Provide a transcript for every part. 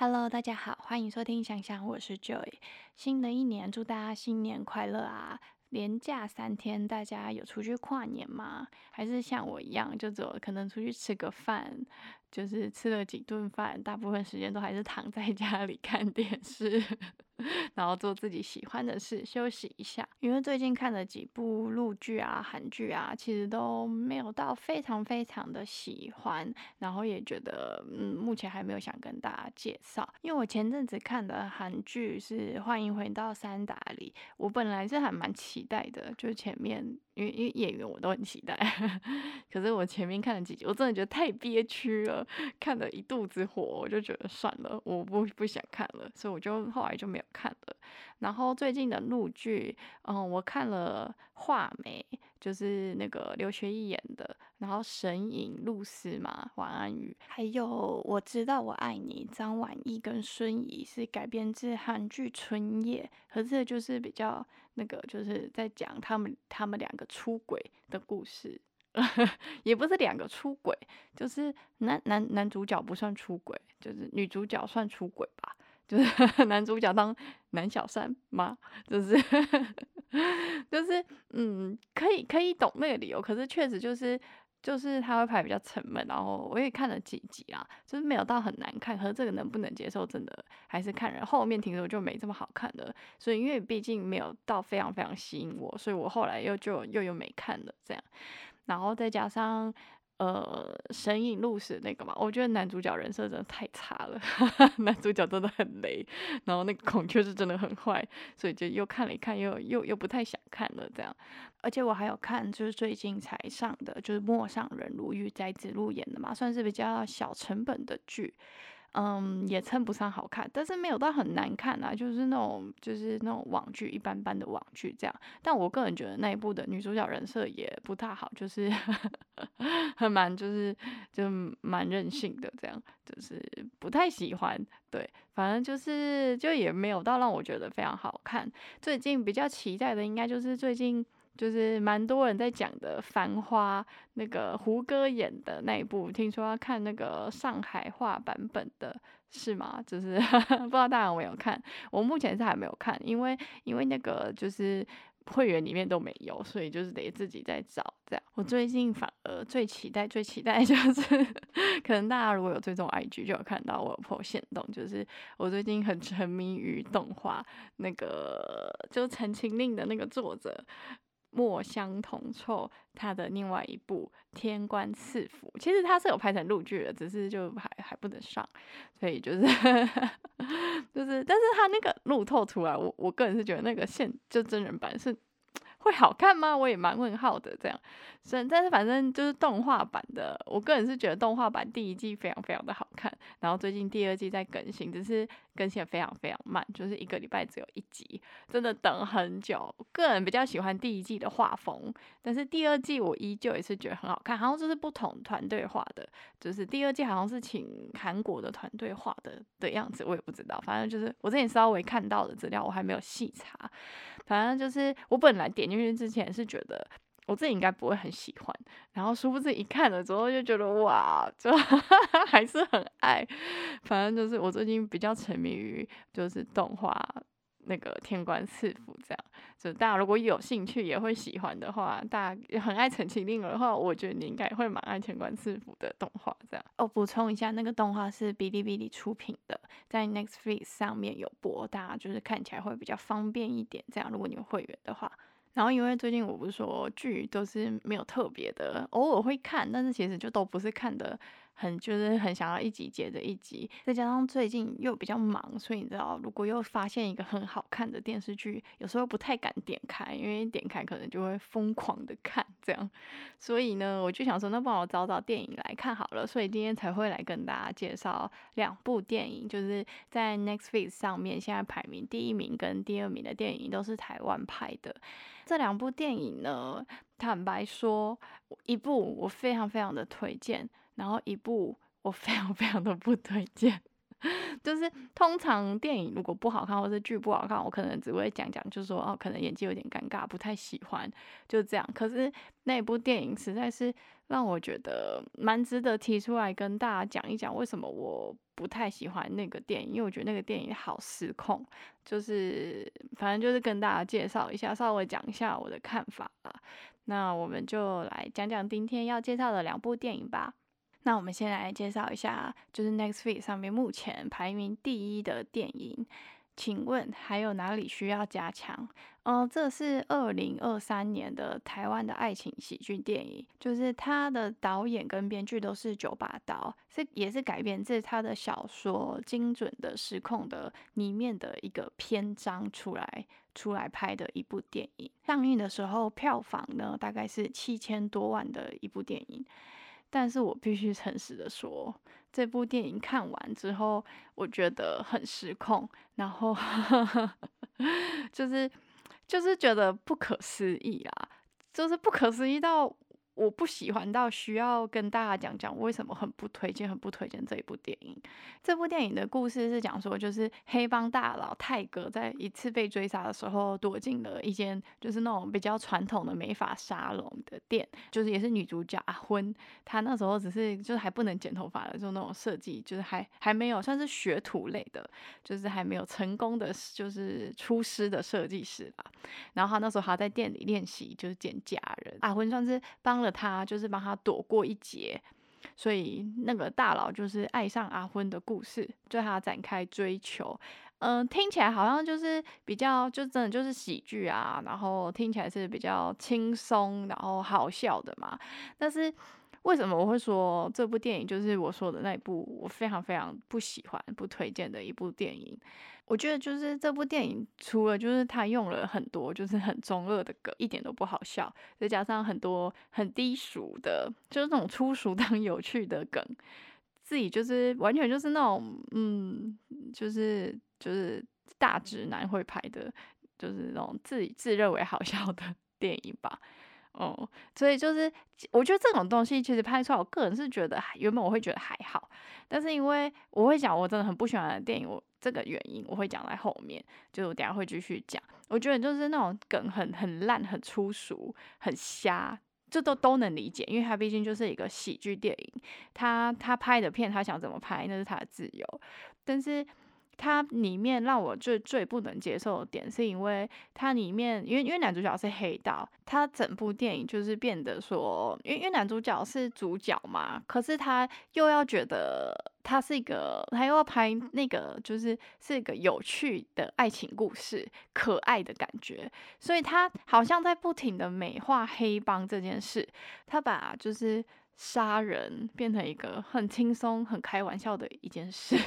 Hello，大家好，欢迎收听想想，我是 Joy。新的一年，祝大家新年快乐啊！连假三天，大家有出去跨年吗？还是像我一样，就走可能出去吃个饭，就是吃了几顿饭，大部分时间都还是躺在家里看电视。然后做自己喜欢的事，休息一下。因为最近看了几部陆剧啊、韩剧啊，其实都没有到非常非常的喜欢。然后也觉得，嗯，目前还没有想跟大家介绍。因为我前阵子看的韩剧是《欢迎回到三打里》，我本来是还蛮期待的，就前面因为因为演员我都很期待，可是我前面看了几集，我真的觉得太憋屈了，看了一肚子火，我就觉得算了，我不不想看了，所以我就后来就没有。看了，然后最近的陆剧，嗯，我看了《画眉》，就是那个刘学义演的，然后《神隐》露丝嘛，晚安雨，还有我知道我爱你，张晚意跟孙怡是改编自韩剧《春夜》，可是就是比较那个，就是在讲他们他们两个出轨的故事，也不是两个出轨，就是男男男主角不算出轨，就是女主角算出轨吧。就是 男主角当男小三吗？就是 就是嗯，可以可以懂那个理由，可是确实就是就是他会拍比较沉闷，然后我也看了几集啊，就是没有到很难看，可是这个能不能接受，真的还是看人。后面听说就没这么好看了，所以因为毕竟没有到非常非常吸引我，所以我后来又就又又没看了这样，然后再加上。呃，神隐入死那个嘛，我觉得男主角人设真的太差了，男主角真的很雷，然后那个孔雀是真的很坏，所以就又看了一看，又又又不太想看了这样。而且我还有看，就是最近才上的，就是《陌上人如玉》在子路演的嘛，算是比较小成本的剧。嗯，也称不上好看，但是没有到很难看啊，就是那种就是那种网剧一般般的网剧这样。但我个人觉得那一部的女主角人设也不太好，就是很 蛮就是就蛮任性的这样，就是不太喜欢。对，反正就是就也没有到让我觉得非常好看。最近比较期待的应该就是最近。就是蛮多人在讲的《繁花》，那个胡歌演的那一部，听说要看那个上海话版本的，是吗？就是 不知道大家有没有看，我目前是还没有看，因为因为那个就是会员里面都没有，所以就是得自己在找这样。我最近反而最期待、最期待 就是，可能大家如果有追踪 IG 就有看到我有破线动，就是我最近很沉迷于动画，那个就《陈情令》的那个作者。墨香铜臭，他的另外一部《天官赐福》，其实他是有拍成陆剧的，只是就还还不能上，所以就是就是，但是他那个路透出来，我我个人是觉得那个现就真人版是。会好看吗？我也蛮问号的。这样，但但是反正就是动画版的，我个人是觉得动画版第一季非常非常的好看。然后最近第二季在更新，只是更新的非常非常慢，就是一个礼拜只有一集，真的等很久。个人比较喜欢第一季的画风，但是第二季我依旧也是觉得很好看。好像就是不同团队画的，就是第二季好像是请韩国的团队画的的样子，我也不知道。反正就是我之前稍微看到的资料，我还没有细查。反正就是我本来点进去之前是觉得我自己应该不会很喜欢，然后殊不知一看了之后就觉得哇，就 还是很爱。反正就是我最近比较沉迷于就是动画那个天官赐福这样，就大家如果有兴趣也会喜欢的话，大家很爱陈情令的话，我觉得你应该会蛮爱天官赐福的动画这样。哦，补充一下，那个动画是哔哩哔哩出品的，在 Netflix 上面有播，大家就是看起来会比较方便一点。这样，如果你有会员的话。然后因为最近我不是说剧都是没有特别的，偶尔会看，但是其实就都不是看的。很就是很想要一集接着一集，再加上最近又比较忙，所以你知道，如果又发现一个很好看的电视剧，有时候不太敢点开，因为点开可能就会疯狂的看这样。所以呢，我就想说，那帮我找找电影来看好了。所以今天才会来跟大家介绍两部电影，就是在 Netflix 上面现在排名第一名跟第二名的电影都是台湾拍的。这两部电影呢，坦白说，一部我非常非常的推荐。然后一部我非常非常的不推荐，就是通常电影如果不好看，或是剧不好看，我可能只会讲讲，就说哦，可能演技有点尴尬，不太喜欢，就这样。可是那部电影实在是让我觉得蛮值得提出来跟大家讲一讲，为什么我不太喜欢那个电影，因为我觉得那个电影好失控。就是反正就是跟大家介绍一下，稍微讲一下我的看法吧。那我们就来讲讲今天要介绍的两部电影吧。那我们先来介绍一下，就是 Netflix 上面目前排名第一的电影。请问还有哪里需要加强？嗯，这是二零二三年的台湾的爱情喜剧电影，就是它的导演跟编剧都是九把刀，是也是改编自他的小说《精准的失控》的里面的一个篇章出来出来拍的一部电影。上映的时候票房呢大概是七千多万的一部电影。但是我必须诚实的说，这部电影看完之后，我觉得很失控，然后 就是就是觉得不可思议啊，就是不可思议到。我不喜欢到需要跟大家讲讲为什么很不推荐，很不推荐这一部电影。这部电影的故事是讲说，就是黑帮大佬泰哥在一次被追杀的时候，躲进了一间就是那种比较传统的美发沙龙的店，就是也是女主角阿昏，她那时候只是就是还不能剪头发的，就那种设计，就是还还没有算是学徒类的，就是还没有成功的就是出师的设计师吧。然后他那时候还在店里练习，就是剪假人。阿昏算是帮了。他就是帮他躲过一劫，所以那个大佬就是爱上阿昏的故事，对他展开追求。嗯，听起来好像就是比较，就真的就是喜剧啊，然后听起来是比较轻松，然后好笑的嘛。但是为什么我会说这部电影就是我说的那一部我非常非常不喜欢、不推荐的一部电影？我觉得就是这部电影，除了就是他用了很多就是很中二的梗，一点都不好笑，再加上很多很低俗的，就是那种粗俗但有趣的梗，自己就是完全就是那种嗯，就是就是大直男会拍的，就是那种自己自认为好笑的电影吧。哦，所以就是我觉得这种东西其实拍出来，我个人是觉得原本我会觉得还好，但是因为我会讲我真的很不喜欢的电影，我这个原因我会讲在后面，就是我等下会继续讲。我觉得就是那种梗很很烂、很粗俗、很瞎，这都都能理解，因为他毕竟就是一个喜剧电影，他他拍的片他想怎么拍那是他的自由，但是。它里面让我最最不能接受的点，是因为它里面，因为因为男主角是黑道，他整部电影就是变得说，因为因为男主角是主角嘛，可是他又要觉得他是一个，他又要拍那个就是是一个有趣的爱情故事，可爱的感觉，所以他好像在不停的美化黑帮这件事，他把就是杀人变成一个很轻松、很开玩笑的一件事。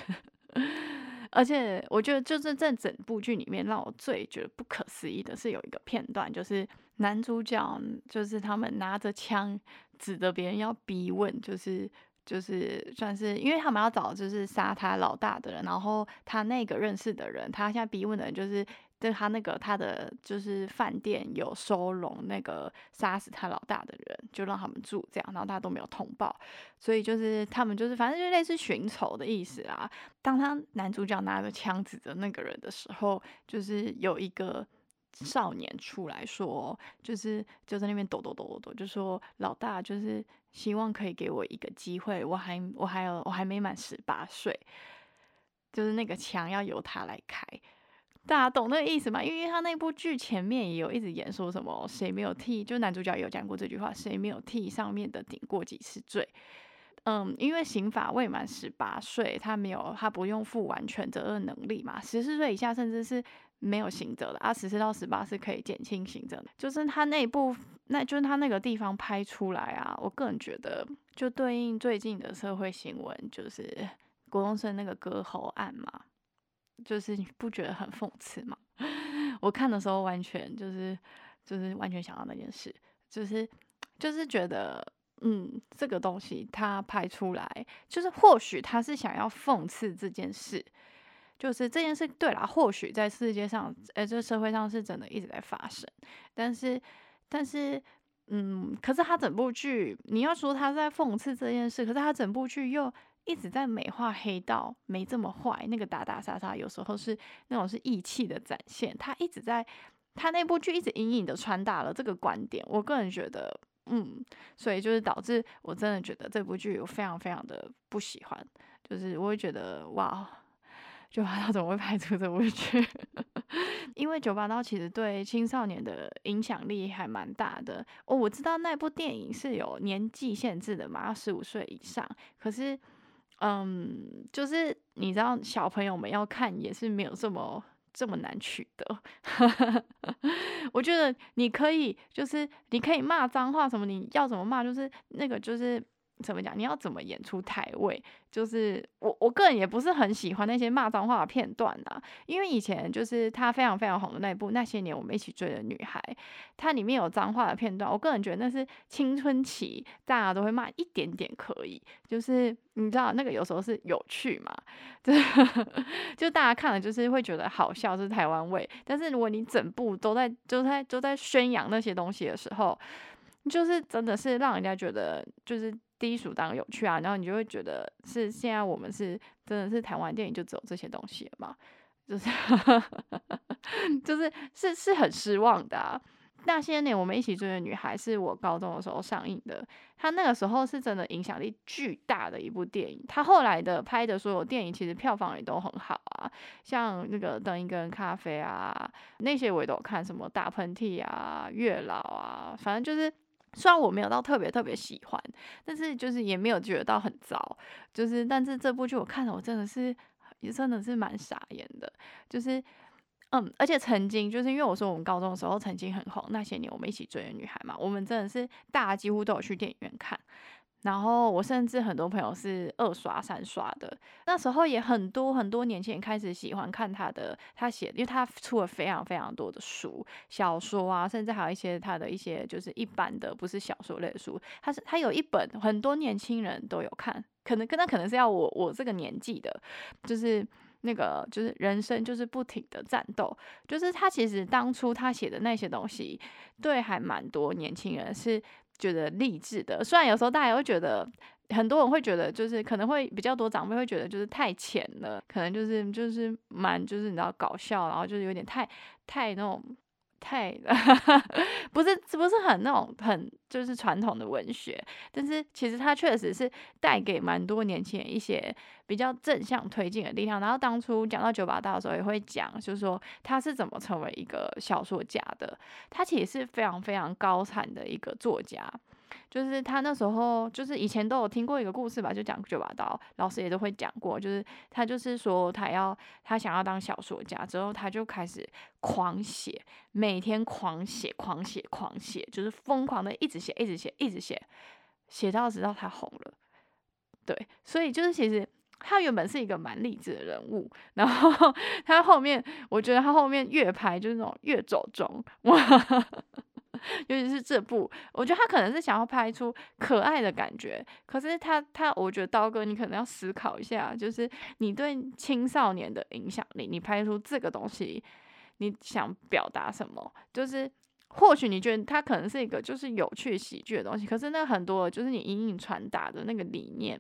而且我觉得，就是在整部剧里面，让我最觉得不可思议的是有一个片段，就是男主角就是他们拿着枪指着别人要逼问，就是就是算是因为他们要找就是杀他老大的人，然后他那个认识的人，他现在逼问的人就是。对他那个他的就是饭店有收容那个杀死他老大的人，就让他们住这样，然后大家都没有通报，所以就是他们就是反正就类似寻仇的意思啊。当他男主角拿着枪指着那个人的时候，就是有一个少年出来说，就是就在那边抖抖抖抖抖，就说老大就是希望可以给我一个机会，我还我还有我还没满十八岁，就是那个枪要由他来开。大家懂那个意思吗？因为他那部剧前面也有一直演说什么谁没有替，就男主角有讲过这句话，谁没有替上面的顶过几次罪？嗯，因为刑法未满十八岁，他没有他不用负完全责任能力嘛。十四岁以下甚至是没有刑责的啊，十四到十八是可以减轻刑责的。就是他那部，那就是他那个地方拍出来啊，我个人觉得就对应最近的社会新闻，就是国中生那个割喉案嘛。就是你不觉得很讽刺吗？我看的时候完全就是就是完全想到那件事，就是就是觉得嗯，这个东西他拍出来，就是或许他是想要讽刺这件事，就是这件事对啦，或许在世界上，呃，这社会上是真的一直在发生，但是但是嗯，可是他整部剧，你要说他在讽刺这件事，可是他整部剧又一直在美化黑道没这么坏，那个打打杀杀有时候是那种是义气的展现。他一直在他那部剧一直隐隐的传达了这个观点，我个人觉得，嗯，所以就是导致我真的觉得这部剧我非常非常的不喜欢，就是我会觉得哇。九把刀怎么会拍出这部剧？因为九把刀其实对青少年的影响力还蛮大的哦。我知道那部电影是有年纪限制的嘛，要十五岁以上。可是，嗯，就是你知道小朋友们要看也是没有这么这么难取得。我觉得你可以，就是你可以骂脏话什么，你要怎么骂，就是那个就是。怎么讲？你要怎么演出台位？就是我我个人也不是很喜欢那些骂脏话的片段啊，因为以前就是他非常非常红的那一部《那些年我们一起追的女孩》，它里面有脏话的片段，我个人觉得那是青春期大家都会骂一点点可以，就是你知道那个有时候是有趣嘛，就 就大家看了就是会觉得好笑，是台湾味。但是如果你整部都在都在都在宣扬那些东西的时候，就是真的是让人家觉得就是。低俗当然有趣啊，然后你就会觉得是现在我们是真的是台湾电影就只有这些东西了嘛？就是 就是是是很失望的。那些年我们一起追的女孩是我高中的时候上映的，她那个时候是真的影响力巨大的一部电影。她后来的拍的所有电影其实票房也都很好啊，像那个等一个人咖啡啊那些我也都看，什么大喷嚏啊、月老啊，反正就是。虽然我没有到特别特别喜欢，但是就是也没有觉得到很糟，就是但是这部剧我看了，我真的是也真的是蛮傻眼的，就是嗯，而且曾经就是因为我说我们高中的时候曾经很红，那些年我们一起追的女孩嘛，我们真的是大家几乎都有去电影院看。然后我甚至很多朋友是二刷三刷的，那时候也很多很多年轻人开始喜欢看他的，他写，因为他出了非常非常多的书，小说啊，甚至还有一些他的一些就是一般的不是小说类的书，他是他有一本很多年轻人都有看，可能跟他可能是要我我这个年纪的，就是那个就是人生就是不停的战斗，就是他其实当初他写的那些东西，对还蛮多年轻人是。觉得励志的，虽然有时候大家会觉得，很多人会觉得，就是可能会比较多长辈会觉得，就是太浅了，可能就是就是蛮就是你知道搞笑，然后就是有点太太那种。太 不是不是很那种很就是传统的文学，但是其实他确实是带给蛮多年轻人一些比较正向推进的力量。然后当初讲到九把刀的时候，也会讲，就是说他是怎么成为一个小说家的。他其实是非常非常高产的一个作家。就是他那时候，就是以前都有听过一个故事吧，就讲九把刀，老师也都会讲过。就是他就是说，他要他想要当小说家之后，他就开始狂写，每天狂写，狂写，狂写，就是疯狂的一直写，一直写，一直写，写到直到他红了。对，所以就是其实他原本是一个蛮励志的人物，然后 他后面，我觉得他后面越拍就是那种越走中哇。尤其是这部，我觉得他可能是想要拍出可爱的感觉，可是他他，我觉得刀哥，你可能要思考一下，就是你对青少年的影响力，你拍出这个东西，你想表达什么？就是或许你觉得它可能是一个就是有趣喜剧的东西，可是那很多就是你隐隐传达的那个理念，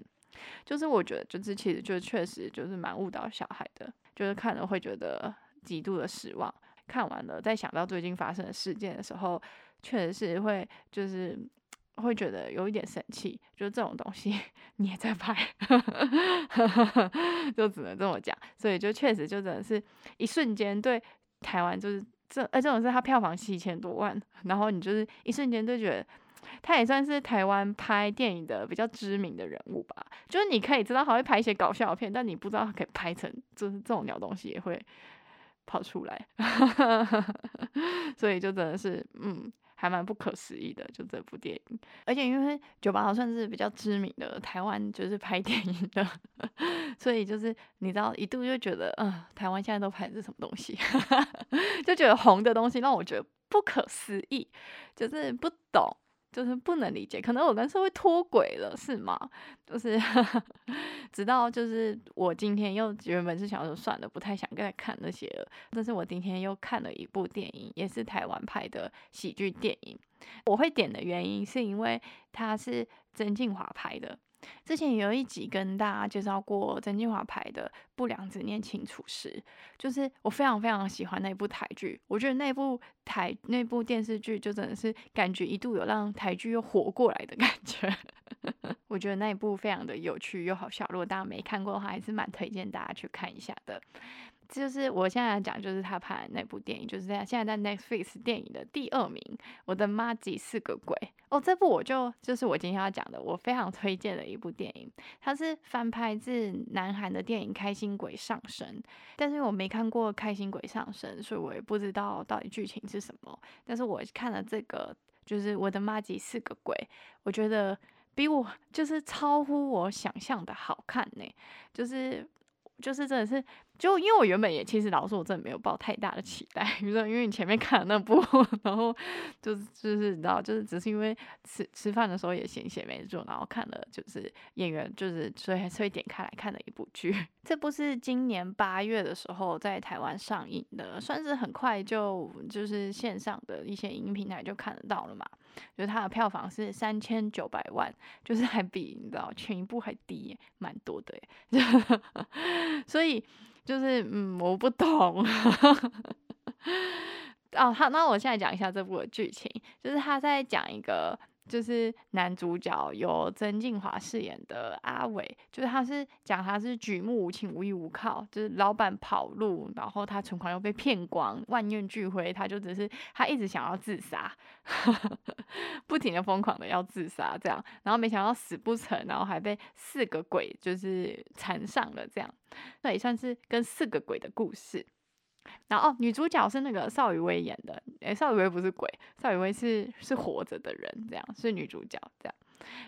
就是我觉得就是其实就确实就是蛮误导小孩的，就是看了会觉得极度的失望。看完了，再想到最近发生的事件的时候。确实是会，就是会觉得有一点生气，就这种东西你也在拍，就只能这么讲。所以就确实就真的是一瞬间对台湾就是这，呃，这种是他票房七千多万，然后你就是一瞬间就觉得他也算是台湾拍电影的比较知名的人物吧。就是你可以知道他会拍一些搞笑片，但你不知道他可以拍成就是这种鸟东西也会跑出来，所以就真的是嗯。还蛮不可思议的，就这部电影，而且因为九把刀算是比较知名的台湾就是拍 电影的，所以就是你知道一度就觉得，嗯，台湾现在都拍的是什么东西，就觉得红的东西让我觉得不可思议，就是不懂。就是不能理解，可能我跟社会脱轨了，是吗？就是 直到就是我今天又原本是想说算了，不太想再看那些了。但是我今天又看了一部电影，也是台湾拍的喜剧电影。我会点的原因是因为它是曾静华拍的，之前有一集跟大家介绍过曾俊华拍的《不良执念清除师》，就是我非常非常喜欢那部台剧。我觉得那部台那部电视剧就真的是感觉一度有让台剧又活过来的感觉。我觉得那一部非常的有趣又好笑。如果大家没看过的话，还是蛮推荐大家去看一下的。就是我现在讲，就是他拍的那部电影，就是在现在在 Netflix 电影的第二名。我的妈几四个鬼哦！这部我就就是我今天要讲的，我非常推荐的一部电影。它是翻拍自南韩的电影《开心鬼上身》，但是我没看过《开心鬼上身》，所以我也不知道到底剧情是什么。但是我看了这个，就是我的妈几四个鬼，我觉得比我就是超乎我想象的好看呢，就是就是真的是。就因为我原本也其实老实，我真的没有抱太大的期待，比如说因为你前面看了那部，然后就是就是你知道，就是只是因为吃吃饭的时候也闲闲没做，然后看了就是演员就是所以还是会点开来看的一部剧。这部是今年八月的时候在台湾上映的，算是很快就就是线上的一些影音平台就看得到了嘛。就是它的票房是三千九百万，就是还比你知道前一部还低，蛮多的耶。所以。就是嗯，我不懂。哦，好，那我现在讲一下这部的剧情，就是他在讲一个。就是男主角由曾静华饰演的阿伟，就是他是讲他是举目无亲、无依无靠，就是老板跑路，然后他存款又被骗光，万念俱灰，他就只是他一直想要自杀，不停的疯狂的要自杀这样，然后没想到死不成，然后还被四个鬼就是缠上了这样，那也算是跟四个鬼的故事。然后，女主角是那个邵雨薇演的，诶，邵雨薇不是鬼，邵雨薇是是活着的人，这样是女主角这样。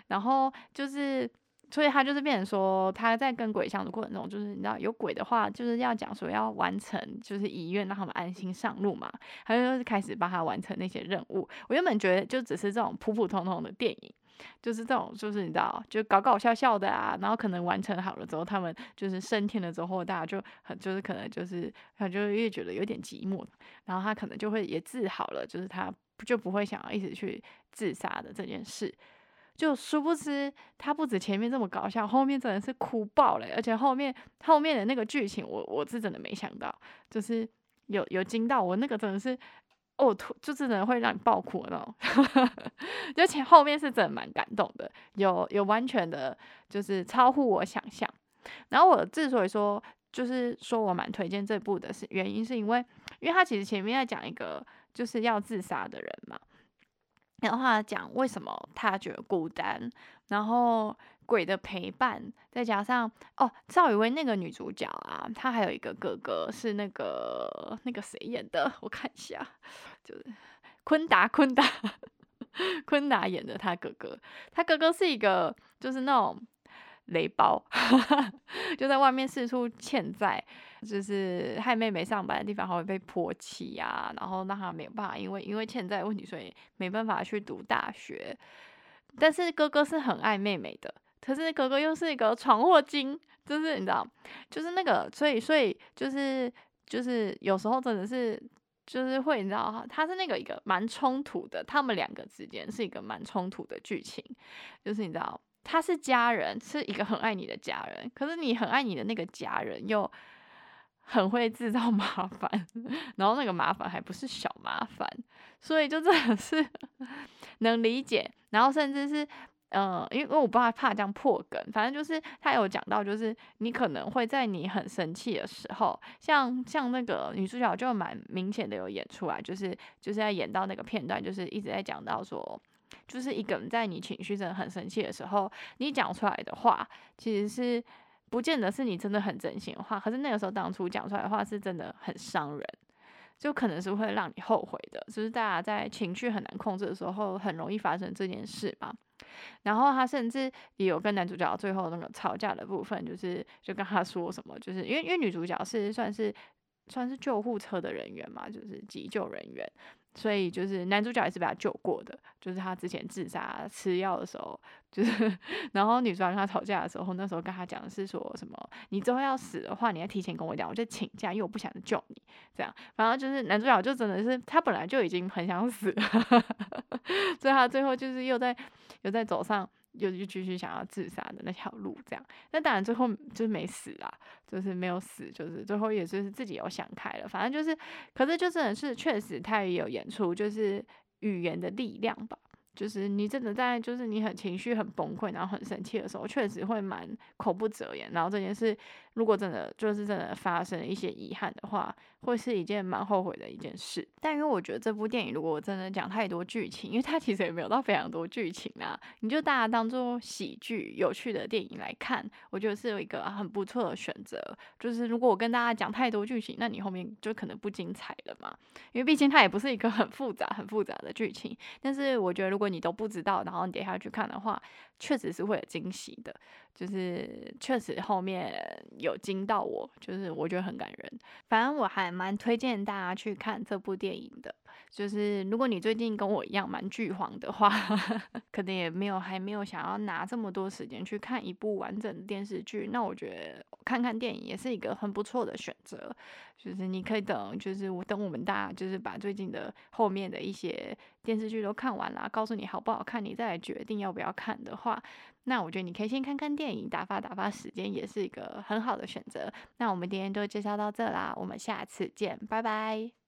然后就是，所以她就是变成说，她在跟鬼相处过程中，就是你知道有鬼的话，就是要讲说要完成就是遗愿，让他们安心上路嘛。她就是开始帮他完成那些任务。我原本觉得就只是这种普普通通的电影。就是这种，就是你知道，就搞搞笑笑的啊，然后可能完成好了之后，他们就是升天了之后，大家就很就是可能就是他就越觉得有点寂寞，然后他可能就会也治好了，就是他就不会想要一直去自杀的这件事。就殊不知，他不止前面这么搞笑，后面真的是哭爆了，而且后面后面的那个剧情，我我是真的没想到，就是有有惊到我，那个真的是。哦，就真的会让你爆哭那种，而且后面是真的蛮感动的，有有完全的，就是超乎我想象。然后我之所以说，就是说我蛮推荐这部的，是原因是因为，因为他其实前面在讲一个就是要自杀的人嘛，然后他讲为什么他觉得孤单，然后。鬼的陪伴，再加上哦，赵雨薇那个女主角啊，她还有一个哥哥，是那个那个谁演的？我看一下，就是昆达，昆达，昆达演的他哥哥。他哥哥是一个，就是那种雷包，就在外面四处欠债，就是害妹妹上班的地方还会被泼漆啊，然后让他没有办法，因为因为欠债问题，所以没办法去读大学。但是哥哥是很爱妹妹的。可是哥哥又是一个闯祸精，就是你知道，就是那个，所以所以就是就是有时候真的是就是会你知道哈，他是那个一个蛮冲突的，他们两个之间是一个蛮冲突的剧情，就是你知道，他是家人，是一个很爱你的家人，可是你很爱你的那个家人又很会制造 麻烦，然后那个麻烦还不是小麻烦，所以就真的是 能理解，然后甚至是。嗯，因为我不怕怕这样破梗，反正就是他有讲到，就是你可能会在你很生气的时候，像像那个女主角就蛮明显的有演出来，就是就是在演到那个片段，就是一直在讲到说，就是一个人在你情绪真的很生气的时候，你讲出来的话，其实是不见得是你真的很真心的话，可是那个时候当初讲出来的话是真的很伤人，就可能是会让你后悔的，就是大家在情绪很难控制的时候，很容易发生这件事嘛。然后他甚至也有跟男主角最后那个吵架的部分，就是就跟他说什么，就是因为因为女主角是算是算是救护车的人员嘛，就是急救人员。所以就是男主角也是被他救过的，就是他之前自杀吃药的时候，就是 然后女主角跟他吵架的时候，那时候跟他讲的是说什么，你之后要死的话，你要提前跟我讲，我就请假，因为我不想救你。这样，反正就是男主角就真的是他本来就已经很想死了，所以他最后就是又在又在走上又就继续想要自杀的那条路，这样。那当然最后就是没死啦，就是没有死，就是最后也就是自己有想开了。反正就是，可是就真的是确实他也有演出，就是语言的力量吧。就是你真的在，就是你很情绪很崩溃，然后很生气的时候，确实会蛮口不择言。然后这件事，如果真的就是真的发生一些遗憾的话，会是一件蛮后悔的一件事。但因为我觉得这部电影，如果我真的讲太多剧情，因为它其实也没有到非常多剧情啊，你就大家当做喜剧、有趣的电影来看，我觉得是有一个很不错的选择。就是如果我跟大家讲太多剧情，那你后面就可能不精彩了嘛。因为毕竟它也不是一个很复杂、很复杂的剧情。但是我觉得如果如果你都不知道，然后你等下去看的话，确实是会有惊喜的。就是确实后面有惊到我，就是我觉得很感人。反正我还蛮推荐大家去看这部电影的。就是如果你最近跟我一样蛮剧荒的话，可能也没有还没有想要拿这么多时间去看一部完整的电视剧，那我觉得看看电影也是一个很不错的选择。就是你可以等，就是我等我们大家就是把最近的后面的一些电视剧都看完了，告诉你好不好看，你再来决定要不要看的话，那我觉得你可以先看看电影，打发打发时间，也是一个很好的选择。那我们今天就介绍到这啦，我们下次见，拜拜。